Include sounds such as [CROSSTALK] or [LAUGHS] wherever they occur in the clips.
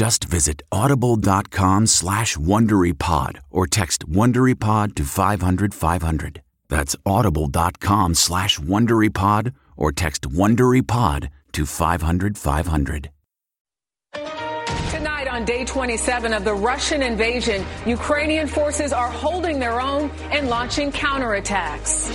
Just visit audible.com slash WonderyPod or text WonderyPod to 500, 500. That's audible.com slash WonderyPod or text WonderyPod to 500, 500. Tonight on day 27 of the Russian invasion, Ukrainian forces are holding their own and launching counterattacks.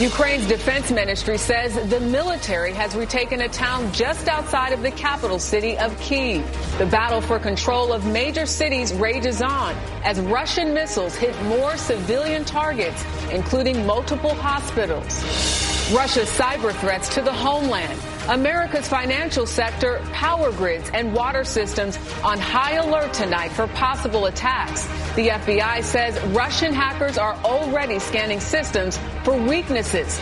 Ukraine's defense ministry says the military has retaken a town just outside of the capital city of Kiev. The battle for control of major cities rages on as Russian missiles hit more civilian targets, including multiple hospitals. Russia's cyber threats to the homeland. America's financial sector, power grids, and water systems on high alert tonight for possible attacks. The FBI says Russian hackers are already scanning systems for weaknesses.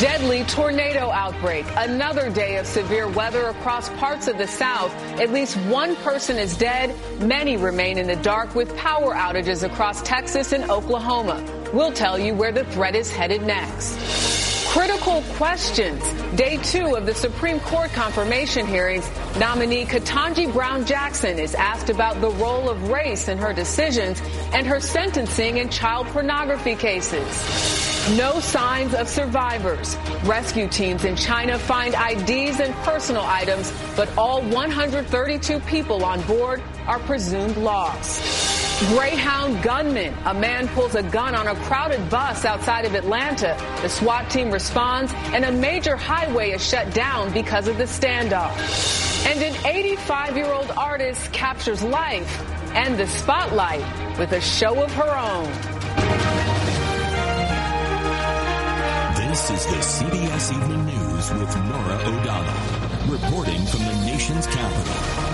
Deadly tornado outbreak. Another day of severe weather across parts of the South. At least one person is dead. Many remain in the dark with power outages across Texas and Oklahoma. We'll tell you where the threat is headed next. Critical questions. Day two of the Supreme Court confirmation hearings. Nominee Ketanji Brown Jackson is asked about the role of race in her decisions and her sentencing in child pornography cases. No signs of survivors. Rescue teams in China find IDs and personal items, but all 132 people on board are presumed lost. Greyhound gunman. A man pulls a gun on a crowded bus outside of Atlanta. The SWAT team responds and a major highway is shut down because of the standoff. And an 85 year old artist captures life and the spotlight with a show of her own. This is the CBS Evening News with Norah O'Donnell, reporting from the nation's capital.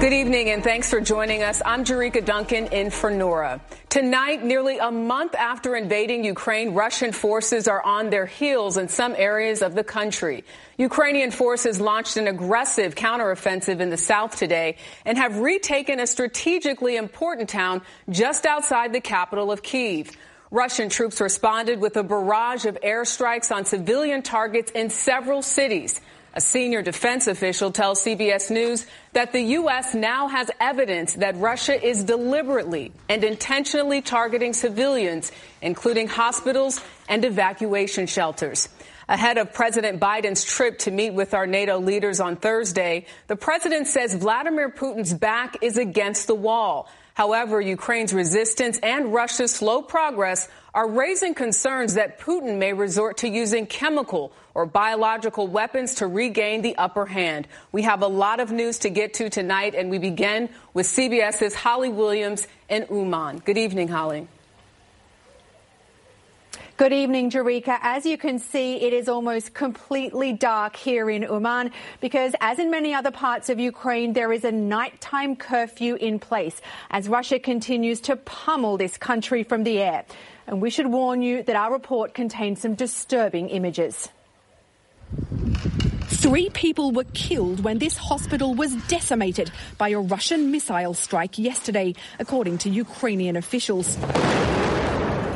Good evening and thanks for joining us. I'm Jericka Duncan in for Norah. Tonight, nearly a month after invading Ukraine, Russian forces are on their heels in some areas of the country. Ukrainian forces launched an aggressive counteroffensive in the south today and have retaken a strategically important town just outside the capital of Kiev. Russian troops responded with a barrage of airstrikes on civilian targets in several cities. A senior defense official tells CBS News that the U.S. now has evidence that Russia is deliberately and intentionally targeting civilians, including hospitals and evacuation shelters. Ahead of President Biden's trip to meet with our NATO leaders on Thursday, the president says Vladimir Putin's back is against the wall. However, Ukraine's resistance and Russia's slow progress are raising concerns that Putin may resort to using chemical or biological weapons to regain the upper hand. We have a lot of news to get to tonight, and we begin with CBS's Holly Williams in Uman. Good evening, Holly. Good evening, Jericka. As you can see, it is almost completely dark here in Uman because, as in many other parts of Ukraine, there is a nighttime curfew in place as Russia continues to pummel this country from the air. And we should warn you that our report contains some disturbing images. Three people were killed when this hospital was decimated by a Russian missile strike yesterday, according to Ukrainian officials.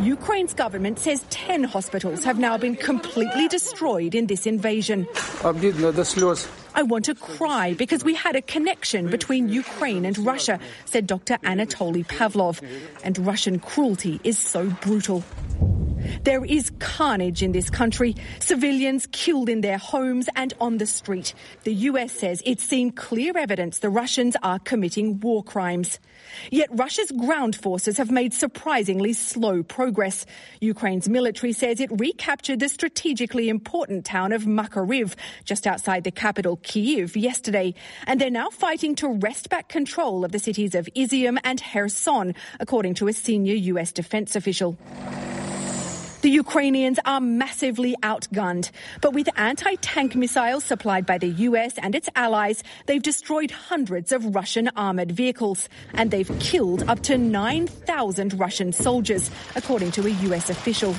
Ukraine's government says 10 hospitals have now been completely destroyed in this invasion. I want to cry because we had a connection between Ukraine and Russia, said Dr. Anatoly Pavlov. And Russian cruelty is so brutal. There is carnage in this country, civilians killed in their homes and on the street. The US says it's seen clear evidence the Russians are committing war crimes. Yet Russia's ground forces have made surprisingly slow progress. Ukraine's military says it recaptured the strategically important town of Makariv, just outside the capital Kyiv, yesterday. And they're now fighting to wrest back control of the cities of Izium and Kherson, according to a senior US defense official. The Ukrainians are massively outgunned, but with anti-tank missiles supplied by the US and its allies, they've destroyed hundreds of Russian armored vehicles, and they've killed up to 9,000 Russian soldiers, according to a US official.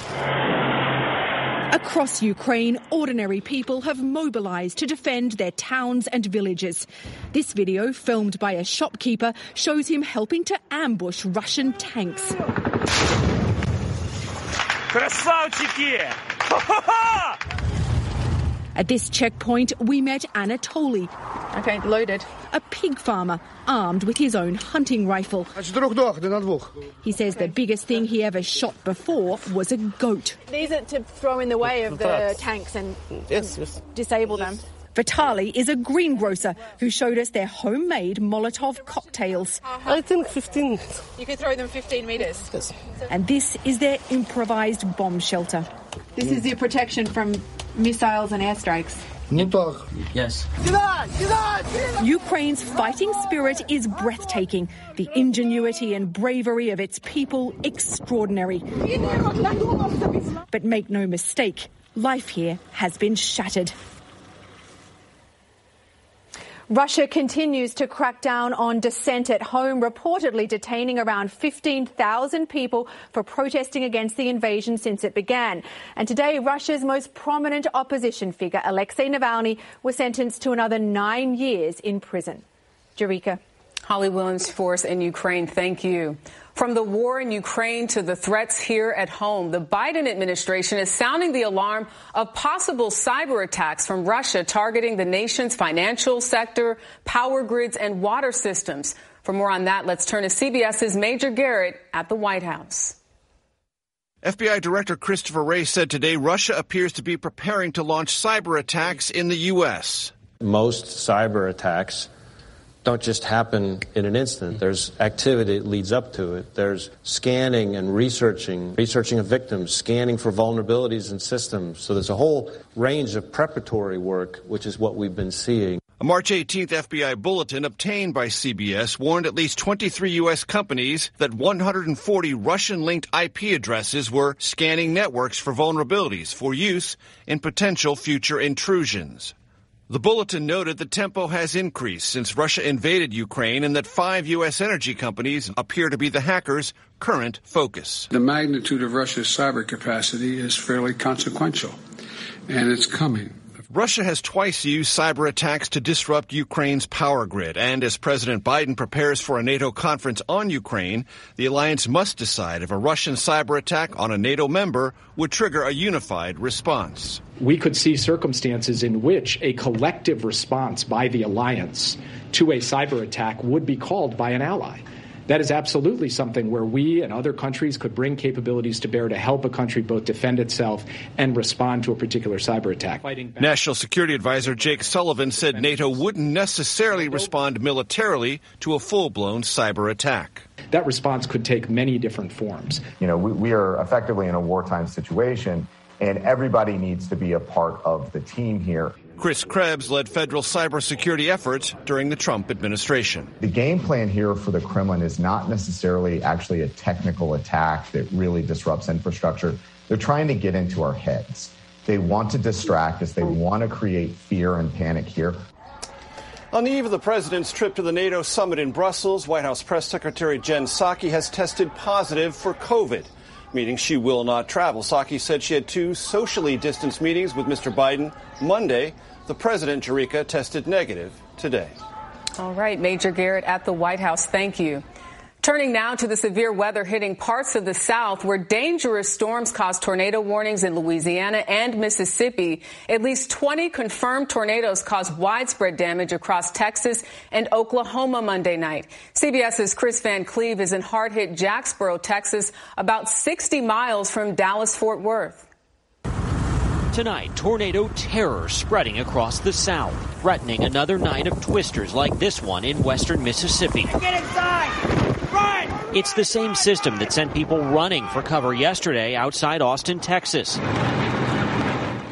Across Ukraine, ordinary people have mobilized to defend their towns and villages. This video, filmed by a shopkeeper, shows him helping to ambush Russian tanks. At this checkpoint, we met Anatoly. Okay, loaded. A pig farmer, armed with his own hunting rifle. He says the biggest thing he ever shot before was a goat. These are to throw in the way of the tanks and, Yes, yes. disable them. Vitali is a greengrocer who showed us their homemade Molotov cocktails. I think 15. You can throw them 15 meters. Yes. And this is their improvised bomb shelter. This is your protection from missiles and airstrikes. Yes. Ukraine's fighting spirit is breathtaking. The ingenuity and bravery of its people extraordinary. But make no mistake, life here has been shattered. Russia continues to crack down on dissent at home, reportedly detaining around 15,000 people for protesting against the invasion since it began. And today, Russia's most prominent opposition figure, Alexei Navalny, was sentenced to another nine years in prison. Jericka. Holly Williams Force in Ukraine, thank you. From the war in Ukraine to the threats here at home, the Biden administration is sounding the alarm of possible cyber attacks from Russia targeting the nation's financial sector, power grids, and water systems. For more on that, let's turn to CBS's Major Garrett at the White House. FBI Director Christopher Wray said today Russia appears to be preparing to launch cyber attacks in the U.S. Most cyber attacks don't just happen in an instant. There's activity that leads up to it. There's scanning and researching, researching of victims, scanning for vulnerabilities in systems. So there's a whole range of preparatory work, which is what we've been seeing. A March 18th FBI bulletin obtained by CBS warned at least 23 U.S. companies that 140 Russian linked IP addresses were scanning networks for vulnerabilities for use in potential future intrusions. The bulletin noted the tempo has increased since Russia invaded Ukraine and that five U.S. energy companies appear to be the hackers' current focus. The magnitude of Russia's cyber capacity is fairly consequential, and it's coming. Russia has twice used cyber attacks to disrupt Ukraine's power grid, and as President Biden prepares for a NATO conference on Ukraine, the alliance must decide if a Russian cyber attack on a NATO member would trigger a unified response. We could see circumstances in which a collective response by the alliance to a cyber attack would be called by an ally. That is absolutely something where we and other countries could bring capabilities to bear to help a country both defend itself and respond to a particular cyber attack. National Security Advisor Jake Sullivan said NATO wouldn't necessarily respond militarily to a full blown cyber attack. That response could take many different forms. You know, we, we are effectively in a wartime situation, and everybody needs to be a part of the team here. Chris Krebs led federal cybersecurity efforts during the Trump administration. The game plan here for the Kremlin is not necessarily actually a technical attack that really disrupts infrastructure. They're trying to get into our heads. They want to distract us. They want to create fear and panic here. On the eve of the president's trip to the NATO summit in Brussels, White House Press Secretary Jen Psaki has tested positive for COVID, meaning she will not travel. Psaki said she had two socially distanced meetings with Mr. Biden Monday. The president, Jericka, tested negative today. All right, Major Garrett at the White House, thank you. Turning now to the severe weather hitting parts of the South where dangerous storms caused tornado warnings in Louisiana and Mississippi. At least 20 confirmed tornadoes caused widespread damage across Texas and Oklahoma Monday night. CBS's Chris Van Cleave is in hard hit Jacksboro, Texas, about 60 miles from Dallas Fort Worth. Tonight, tornado terror spreading across the South, threatening another night of twisters like this one in western Mississippi. Get inside! Run! It's the same system that sent people running for cover yesterday outside Austin, Texas.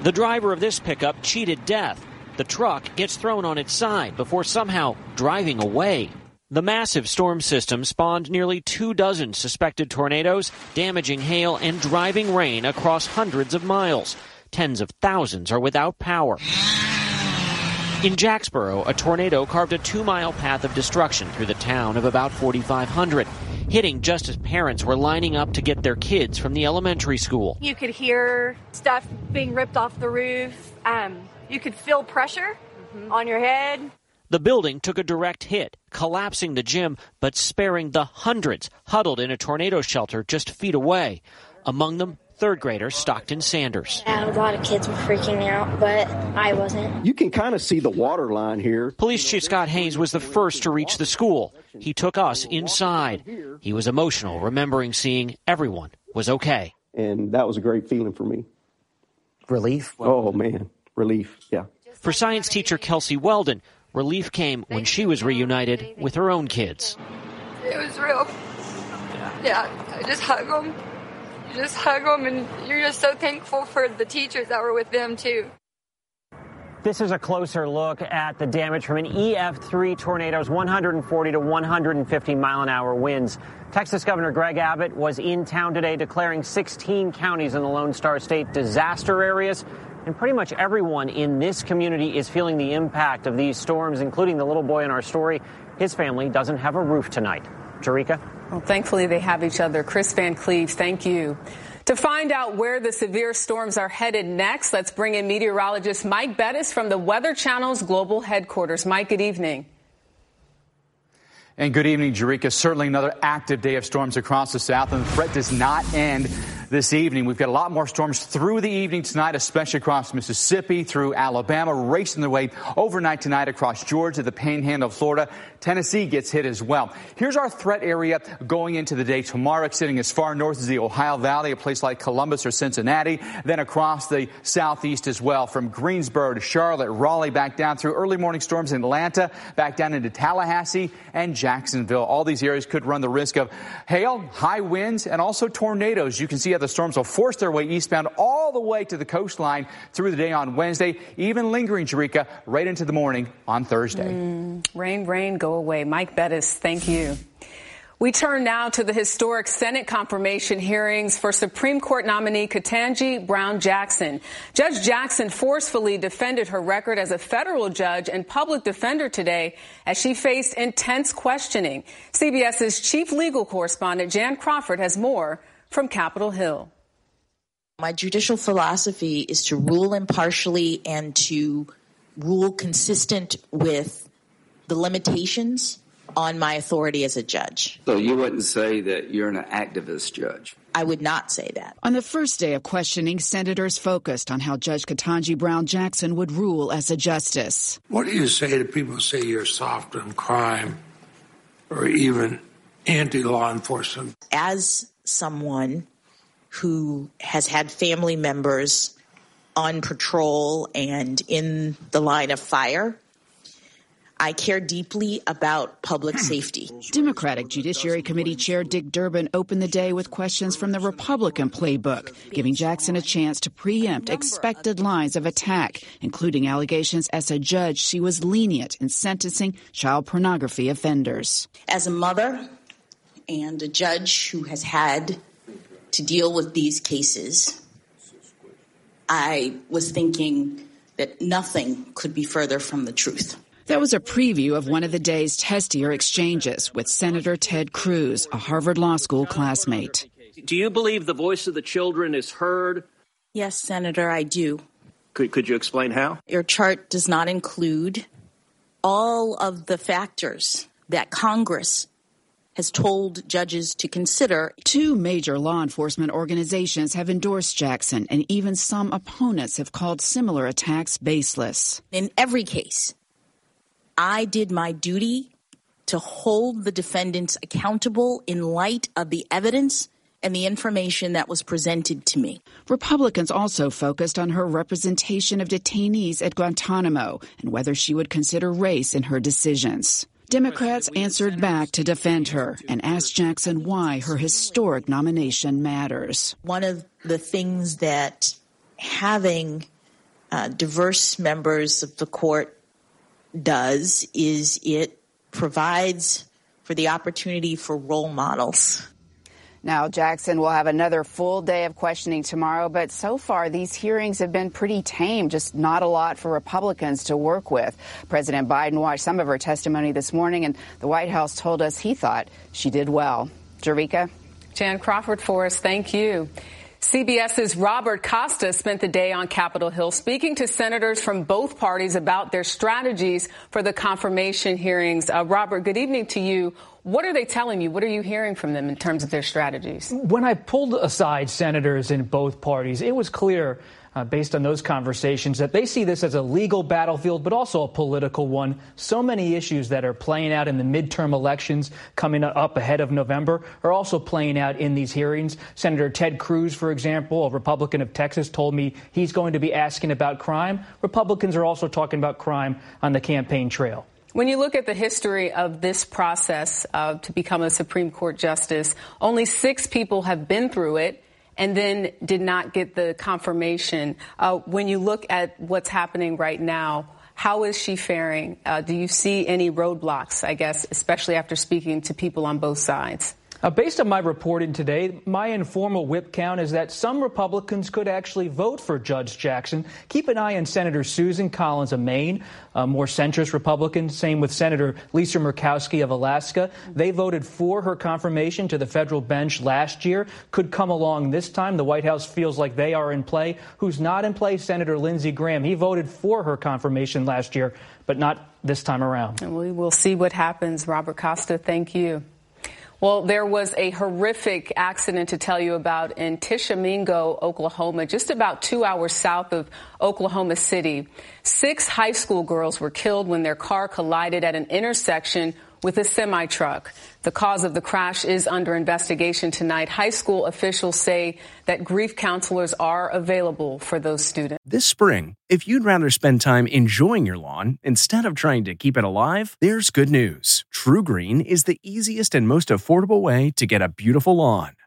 The driver of this pickup cheated death. The truck gets thrown on its side before somehow driving away. The massive storm system spawned nearly two dozen suspected tornadoes, damaging hail and driving rain across hundreds of miles. Tens of thousands are without power. In Jacksboro, a tornado carved a two mile path of destruction through the town of about 4,500, hitting just as parents were lining up to get their kids from the elementary school. You could hear stuff being ripped off the roof. Um, you could feel pressure mm-hmm. on your head. The building took a direct hit, collapsing the gym, but sparing the hundreds huddled in a tornado shelter just feet away. Among them, third grader Stockton Sanders. Yeah, a lot of kids were freaking out, but I wasn't. You can kind of see the water line here. Police Chief Scott Hayes was the first to reach the school. He took us inside. He was emotional, remembering seeing everyone was okay. And that was a great feeling for me. Relief? Oh, man. Relief, yeah. For science teacher Kelsey Weldon, relief came when she was reunited with her own kids. It was real. Yeah, I just hug them you just hug them and you're just so thankful for the teachers that were with them too. This is a closer look at the damage from an EF3 tornado's 140 to 150 mile an hour winds. Texas Governor Greg Abbott was in town today declaring 16 counties in the Lone Star State disaster areas. And pretty much everyone in this community is feeling the impact of these storms, including the little boy in our story. His family doesn't have a roof tonight. Jericka? Well, thankfully they have each other. Chris Van Cleave, thank you. To find out where the severe storms are headed next, let's bring in meteorologist Mike Bettes from the Weather Channel's global headquarters. Mike, good evening. And good evening, Jericka. Certainly another active day of storms across the south, and the threat does not end this evening. We've got a lot more storms through the evening tonight, especially across Mississippi, through Alabama, racing their way overnight tonight across Georgia, the Panhandle of Florida. Tennessee gets hit as well. Here's our threat area going into the day tomorrow, extending as far north as the Ohio Valley, a place like Columbus or Cincinnati, then across the southeast as well, from Greensboro to Charlotte, Raleigh, back down through early morning storms in Atlanta, back down into Tallahassee and Jacksonville. All these areas could run the risk of hail, high winds, and also tornadoes. You can see the storms will force their way eastbound all the way to the coastline through the day on Wednesday, even lingering, Jericka, right into the morning on Thursday. Mm, rain, rain, go away. Mike Bettes, thank you. We turn now to the historic Senate confirmation hearings for Supreme Court nominee Ketanji Brown Jackson. Judge Jackson forcefully defended her record as a federal judge and public defender today as she faced intense questioning. CBS's chief legal correspondent Jan Crawford has more from Capitol Hill. My judicial philosophy is to rule impartially and to rule consistent with the limitations on my authority as a judge. So you wouldn't say that you're an activist judge? I would not say that. On the first day of questioning, senators focused on how Judge Ketanji Brown Jackson would rule as a justice. What do you say to people who say you're soft on crime or even anti law enforcement? As someone who has had family members on patrol and in the line of fire, I care deeply about public hmm. safety. Democratic Judiciary Committee Chair Dick Durbin opened the day with questions from the Republican playbook, giving Jackson a chance to preempt expected lines of attack, including allegations as a judge she was lenient in sentencing child pornography offenders. As a mother and a judge who has had to deal with these cases, I was thinking that nothing could be further from the truth. That was a preview of one of the day's testier exchanges with Senator Ted Cruz, a Harvard Law School classmate. Do you believe the voice of the children is heard? Yes, Senator, I do. Could, could you explain how? Your chart does not include all of the factors that Congress has told judges to consider. Two major law enforcement organizations have endorsed Jackson, and even some opponents have called similar attacks baseless. In every case, I did my duty to hold the defendants accountable in light of the evidence and the information that was presented to me. Republicans also focused on her representation of detainees at Guantanamo and whether she would consider race in her decisions. Democrats answered back to defend her and asked Jackson why her historic nomination matters. One of the things that having uh, diverse members of the court does is it provides for the opportunity for role models. Now, Jackson will have another full day of questioning tomorrow, but so far these hearings have been pretty tame, just not a lot for Republicans to work with. President Biden watched some of her testimony this morning, and the White House told us he thought she did well. Jericka? Jan Crawford for us, thank you. CBS's Robert Costa spent the day on Capitol Hill speaking to senators from both parties about their strategies for the confirmation hearings. Uh, Robert, good evening to you. What are they telling you? What are you hearing from them in terms of their strategies? When I pulled aside senators in both parties, it was clear uh, based on those conversations that they see this as a legal battlefield, but also a political one. So many issues that are playing out in the midterm elections coming up ahead of November are also playing out in these hearings. Senator Ted Cruz, for example, a Republican of Texas, told me he's going to be asking about crime. Republicans are also talking about crime on the campaign trail. When you look at the history of this process uh, to become a Supreme Court justice, only six people have been through it and then did not get the confirmation. Uh, when you look at what's happening right now, how is she faring? Uh, do you see any roadblocks, I guess, especially after speaking to people on both sides? Uh, based on my reporting today, my informal whip count is that some Republicans could actually vote for Judge Jackson. Keep an eye on Senator Susan Collins of Maine, a more centrist Republican. Same with Senator Lisa Murkowski of Alaska. They voted for her confirmation to the federal bench last year. Could come along this time. The White House feels like they are in play. Who's not in play? Senator Lindsey Graham. He voted for her confirmation last year, but not this time around. And we will see what happens. Robert Costa, thank you. Well, there was a horrific accident to tell you about in Tishomingo, Oklahoma, just about two hours south of Oklahoma City. Six high school girls were killed when their car collided at an intersection with a semi truck. The cause of the crash is under investigation tonight. High school officials say that grief counselors are available for those students. This spring, if you'd rather spend time enjoying your lawn instead of trying to keep it alive, there's good news. TruGreen is the easiest and most affordable way to get a beautiful lawn.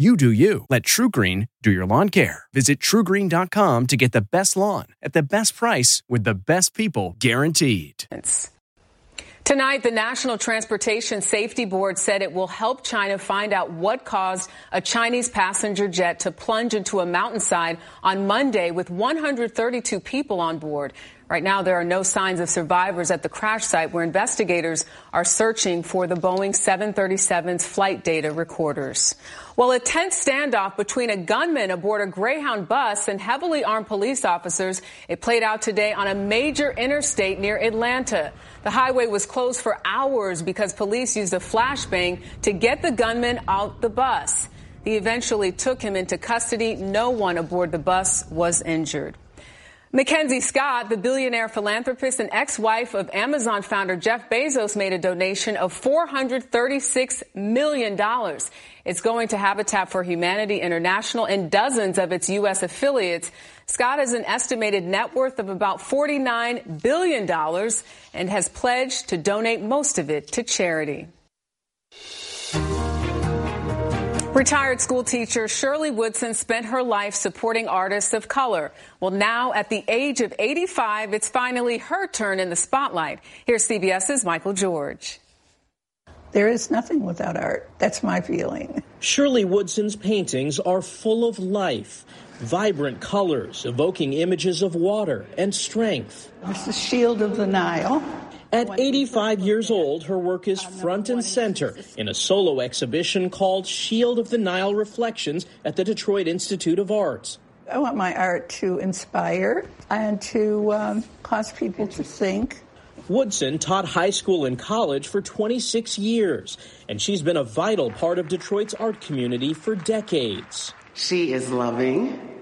You do you. Let TruGreen do your lawn care. Visit trugreen.com to get the best lawn at the best price with the best people guaranteed. Tonight, the National Transportation Safety Board said it will help China find out what caused a Chinese passenger jet to plunge into a mountainside on Monday with 132 people on board. Right now, there are no signs of survivors at the crash site where investigators are searching for the Boeing 737's flight data recorders. Well, a tense standoff between a gunman aboard a Greyhound bus and heavily armed police officers, it played out today on a major interstate near Atlanta. The highway was closed for hours because police used a flashbang to get the gunman out the bus. They eventually took him into custody. No one aboard the bus was injured. Mackenzie Scott, the billionaire philanthropist and ex-wife of Amazon founder Jeff Bezos, made a donation of $436 million. It's going to Habitat for Humanity International and dozens of its U.S. affiliates. Scott has an estimated net worth of about $49 billion and has pledged to donate most of it to charity. Retired school teacher Shirley Woodson spent her life supporting artists of color. Well, now at the age of 85, it's finally her turn in the spotlight. Here's CBS's Michael George. There is nothing without art. That's my feeling. Shirley Woodson's paintings are full of life, vibrant colors evoking images of water and strength. It's the shield of the Nile. At 85 years old, her work is front and center in a solo exhibition called Shield of the Nile Reflections at the Detroit Institute of Arts. I want my art to inspire and to um, cause people to think. Woodson taught high school and college for 26 years, and she's been a vital part of Detroit's art community for decades. She is loving.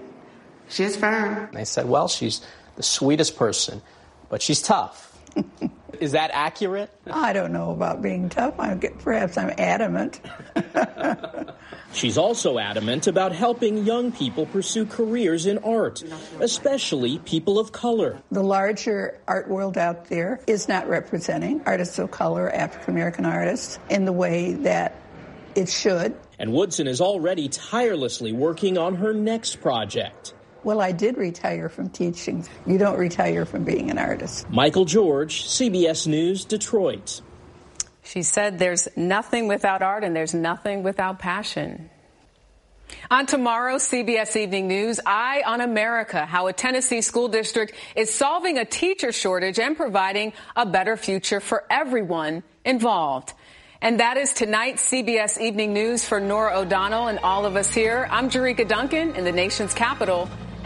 She is firm. They said, well, she's the sweetest person, but she's tough. [LAUGHS] Is that accurate? I don't know about being tough. I perhaps I'm adamant. [LAUGHS] She's also adamant about helping young people pursue careers in art, especially people of color. The larger art world out there is not representing artists of color, African American artists, in the way that it should. And Woodson is already tirelessly working on her next project. Well, I did retire from teaching. You don't retire from being an artist. Michael George, CBS News, Detroit. She said there's nothing without art and there's nothing without passion. On tomorrow's CBS Evening News, Eye on America, how a Tennessee school district is solving a teacher shortage and providing a better future for everyone involved. And that is tonight's CBS Evening News for Norah O'Donnell and all of us here. I'm Jericka Duncan in the nation's capital.